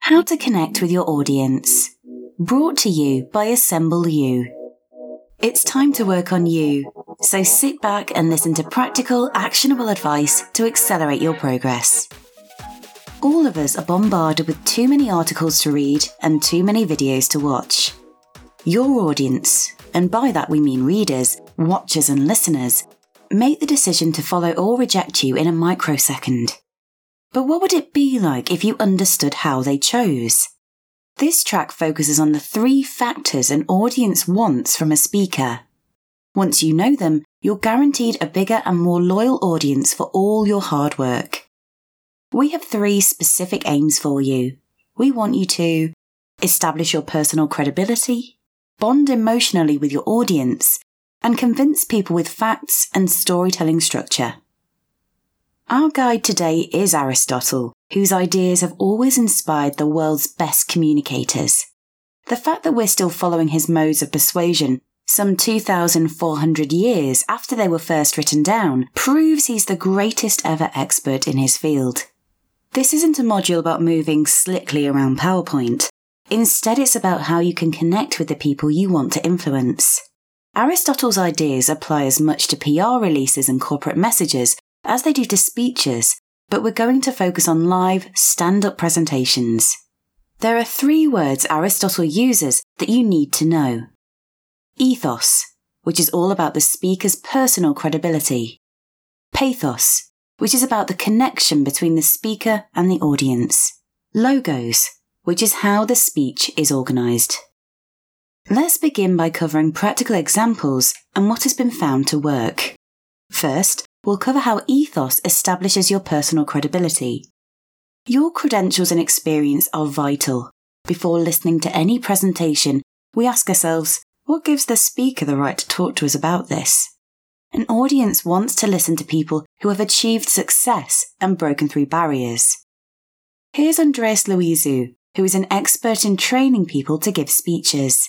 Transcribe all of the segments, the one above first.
How to connect with your audience. Brought to you by Assemble You. It's time to work on you, so sit back and listen to practical, actionable advice to accelerate your progress. All of us are bombarded with too many articles to read and too many videos to watch. Your audience, and by that we mean readers, watchers, and listeners, make the decision to follow or reject you in a microsecond. But what would it be like if you understood how they chose? This track focuses on the three factors an audience wants from a speaker. Once you know them, you're guaranteed a bigger and more loyal audience for all your hard work. We have three specific aims for you. We want you to establish your personal credibility, bond emotionally with your audience, and convince people with facts and storytelling structure. Our guide today is Aristotle, whose ideas have always inspired the world's best communicators. The fact that we're still following his modes of persuasion some 2,400 years after they were first written down proves he's the greatest ever expert in his field. This isn't a module about moving slickly around PowerPoint. Instead, it's about how you can connect with the people you want to influence. Aristotle's ideas apply as much to PR releases and corporate messages as they do to speeches, but we're going to focus on live, stand up presentations. There are three words Aristotle uses that you need to know ethos, which is all about the speaker's personal credibility, pathos, which is about the connection between the speaker and the audience, logos, which is how the speech is organised. Let's begin by covering practical examples and what has been found to work. First, we'll cover how ethos establishes your personal credibility. Your credentials and experience are vital. Before listening to any presentation, we ask ourselves, what gives the speaker the right to talk to us about this? An audience wants to listen to people who have achieved success and broken through barriers. Here's Andreas Loizou, who is an expert in training people to give speeches.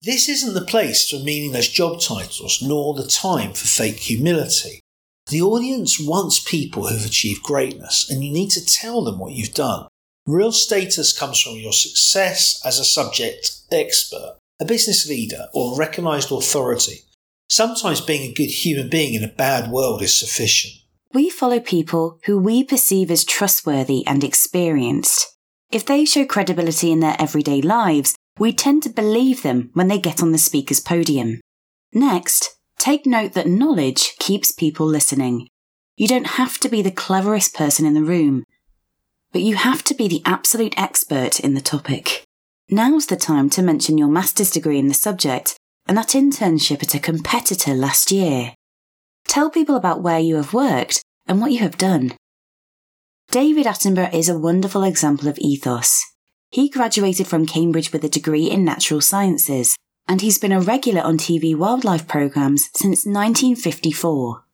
This isn't the place for meaningless job titles, nor the time for fake humility. The audience wants people who've achieved greatness, and you need to tell them what you've done. Real status comes from your success as a subject expert, a business leader, or a recognized authority. Sometimes being a good human being in a bad world is sufficient. We follow people who we perceive as trustworthy and experienced. If they show credibility in their everyday lives, we tend to believe them when they get on the speaker's podium. Next, Take note that knowledge keeps people listening. You don't have to be the cleverest person in the room, but you have to be the absolute expert in the topic. Now's the time to mention your master's degree in the subject and that internship at a competitor last year. Tell people about where you have worked and what you have done. David Attenborough is a wonderful example of ethos. He graduated from Cambridge with a degree in natural sciences and he's been a regular on TV wildlife programs since 1954.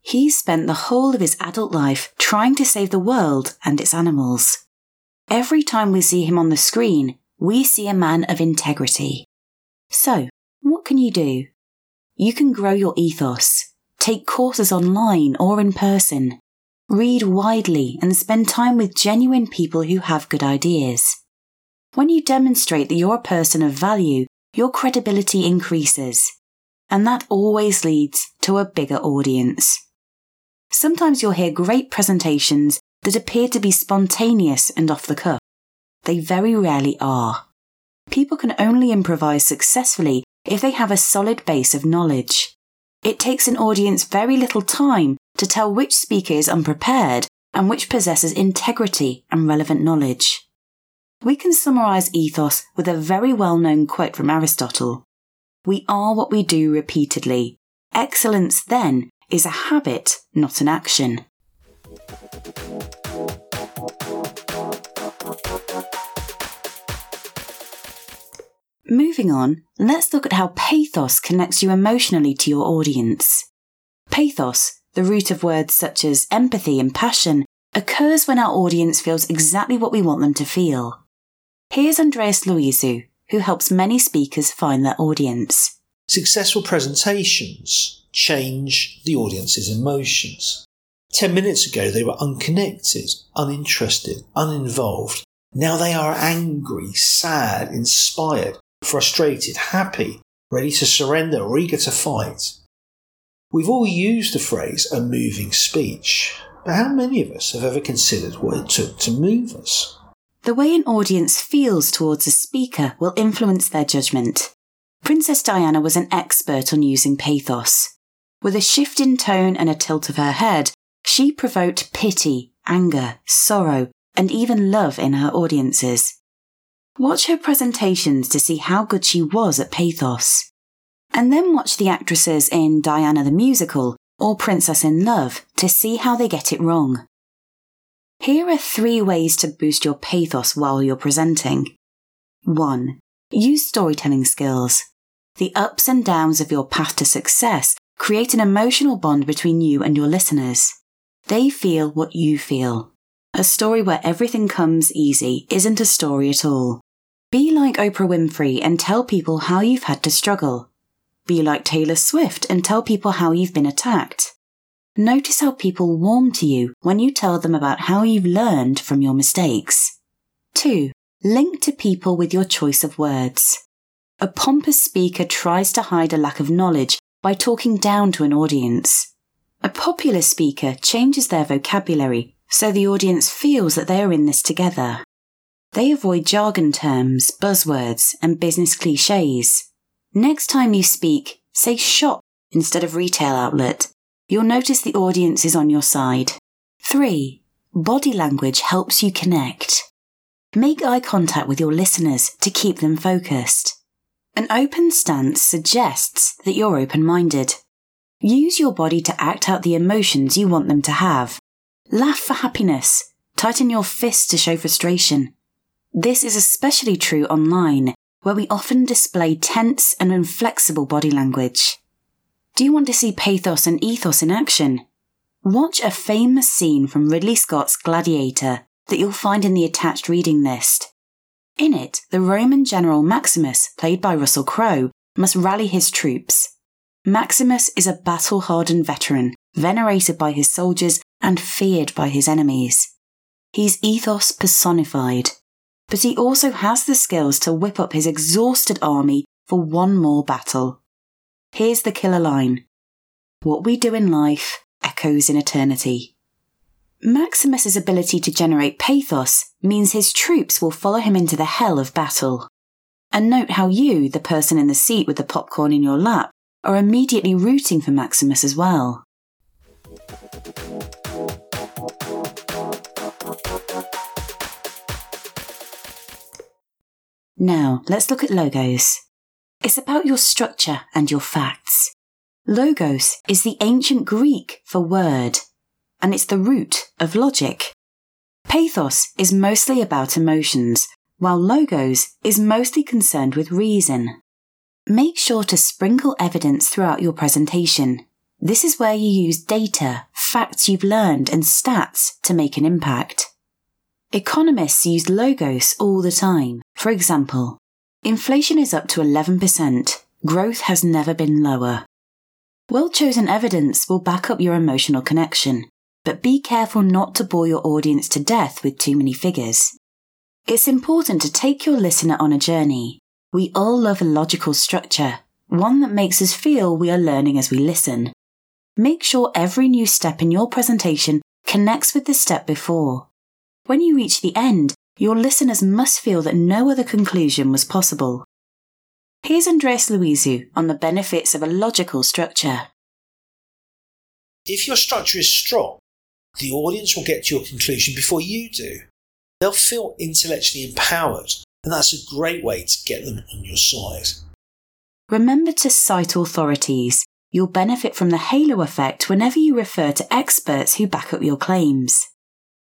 He's spent the whole of his adult life trying to save the world and its animals. Every time we see him on the screen, we see a man of integrity. So, what can you do? You can grow your ethos, take courses online or in person, read widely and spend time with genuine people who have good ideas. When you demonstrate that you're a person of value your credibility increases, and that always leads to a bigger audience. Sometimes you'll hear great presentations that appear to be spontaneous and off the cuff. They very rarely are. People can only improvise successfully if they have a solid base of knowledge. It takes an audience very little time to tell which speaker is unprepared and which possesses integrity and relevant knowledge. We can summarize ethos with a very well known quote from Aristotle We are what we do repeatedly. Excellence, then, is a habit, not an action. Moving on, let's look at how pathos connects you emotionally to your audience. Pathos, the root of words such as empathy and passion, occurs when our audience feels exactly what we want them to feel. Here's Andreas Loizou, who helps many speakers find their audience. Successful presentations change the audience's emotions. Ten minutes ago, they were unconnected, uninterested, uninvolved. Now they are angry, sad, inspired, frustrated, happy, ready to surrender, or eager to fight. We've all used the phrase a moving speech, but how many of us have ever considered what it took to move us? The way an audience feels towards a speaker will influence their judgment. Princess Diana was an expert on using pathos. With a shift in tone and a tilt of her head, she provoked pity, anger, sorrow, and even love in her audiences. Watch her presentations to see how good she was at pathos. And then watch the actresses in Diana the Musical or Princess in Love to see how they get it wrong. Here are three ways to boost your pathos while you're presenting. 1. Use storytelling skills. The ups and downs of your path to success create an emotional bond between you and your listeners. They feel what you feel. A story where everything comes easy isn't a story at all. Be like Oprah Winfrey and tell people how you've had to struggle. Be like Taylor Swift and tell people how you've been attacked. Notice how people warm to you when you tell them about how you've learned from your mistakes. 2. Link to people with your choice of words. A pompous speaker tries to hide a lack of knowledge by talking down to an audience. A popular speaker changes their vocabulary so the audience feels that they are in this together. They avoid jargon terms, buzzwords, and business cliches. Next time you speak, say shop instead of retail outlet you'll notice the audience is on your side. 3. Body language helps you connect. Make eye contact with your listeners to keep them focused. An open stance suggests that you're open minded. Use your body to act out the emotions you want them to have. Laugh for happiness. Tighten your fists to show frustration. This is especially true online, where we often display tense and inflexible body language. Do you want to see pathos and ethos in action? Watch a famous scene from Ridley Scott's Gladiator that you'll find in the attached reading list. In it, the Roman general Maximus, played by Russell Crowe, must rally his troops. Maximus is a battle hardened veteran, venerated by his soldiers and feared by his enemies. He's ethos personified, but he also has the skills to whip up his exhausted army for one more battle. Here's the killer line What we do in life echoes in eternity. Maximus's ability to generate pathos means his troops will follow him into the hell of battle. And note how you, the person in the seat with the popcorn in your lap, are immediately rooting for Maximus as well. Now, let's look at logos. It's about your structure and your facts. Logos is the ancient Greek for word, and it's the root of logic. Pathos is mostly about emotions, while logos is mostly concerned with reason. Make sure to sprinkle evidence throughout your presentation. This is where you use data, facts you've learned, and stats to make an impact. Economists use logos all the time. For example, Inflation is up to 11%. Growth has never been lower. Well chosen evidence will back up your emotional connection, but be careful not to bore your audience to death with too many figures. It's important to take your listener on a journey. We all love a logical structure, one that makes us feel we are learning as we listen. Make sure every new step in your presentation connects with the step before. When you reach the end, your listeners must feel that no other conclusion was possible. Here's Andreas Loizou on the benefits of a logical structure. If your structure is strong, the audience will get to your conclusion before you do. They'll feel intellectually empowered, and that's a great way to get them on your side. Remember to cite authorities. You'll benefit from the halo effect whenever you refer to experts who back up your claims.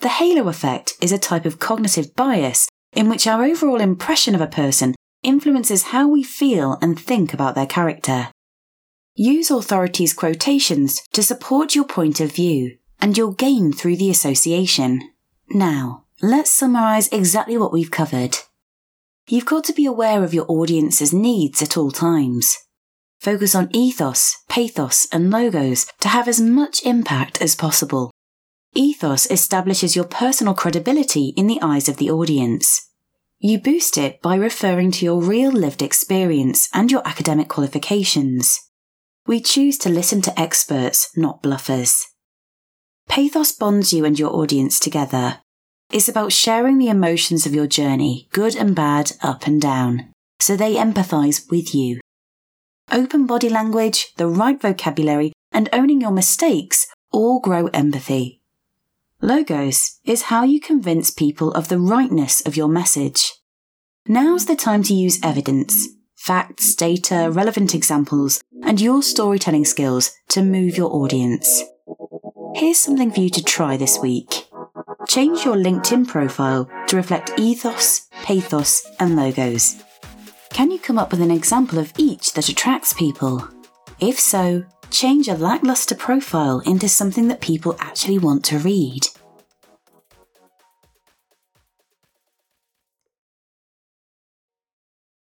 The halo effect is a type of cognitive bias in which our overall impression of a person influences how we feel and think about their character. Use authorities' quotations to support your point of view, and you'll gain through the association. Now, let's summarise exactly what we've covered. You've got to be aware of your audience's needs at all times. Focus on ethos, pathos, and logos to have as much impact as possible. Ethos establishes your personal credibility in the eyes of the audience. You boost it by referring to your real lived experience and your academic qualifications. We choose to listen to experts, not bluffers. Pathos bonds you and your audience together. It's about sharing the emotions of your journey, good and bad, up and down, so they empathise with you. Open body language, the right vocabulary, and owning your mistakes all grow empathy. Logos is how you convince people of the rightness of your message. Now's the time to use evidence, facts, data, relevant examples, and your storytelling skills to move your audience. Here's something for you to try this week. Change your LinkedIn profile to reflect ethos, pathos, and logos. Can you come up with an example of each that attracts people? If so, change a lackluster profile into something that people actually want to read.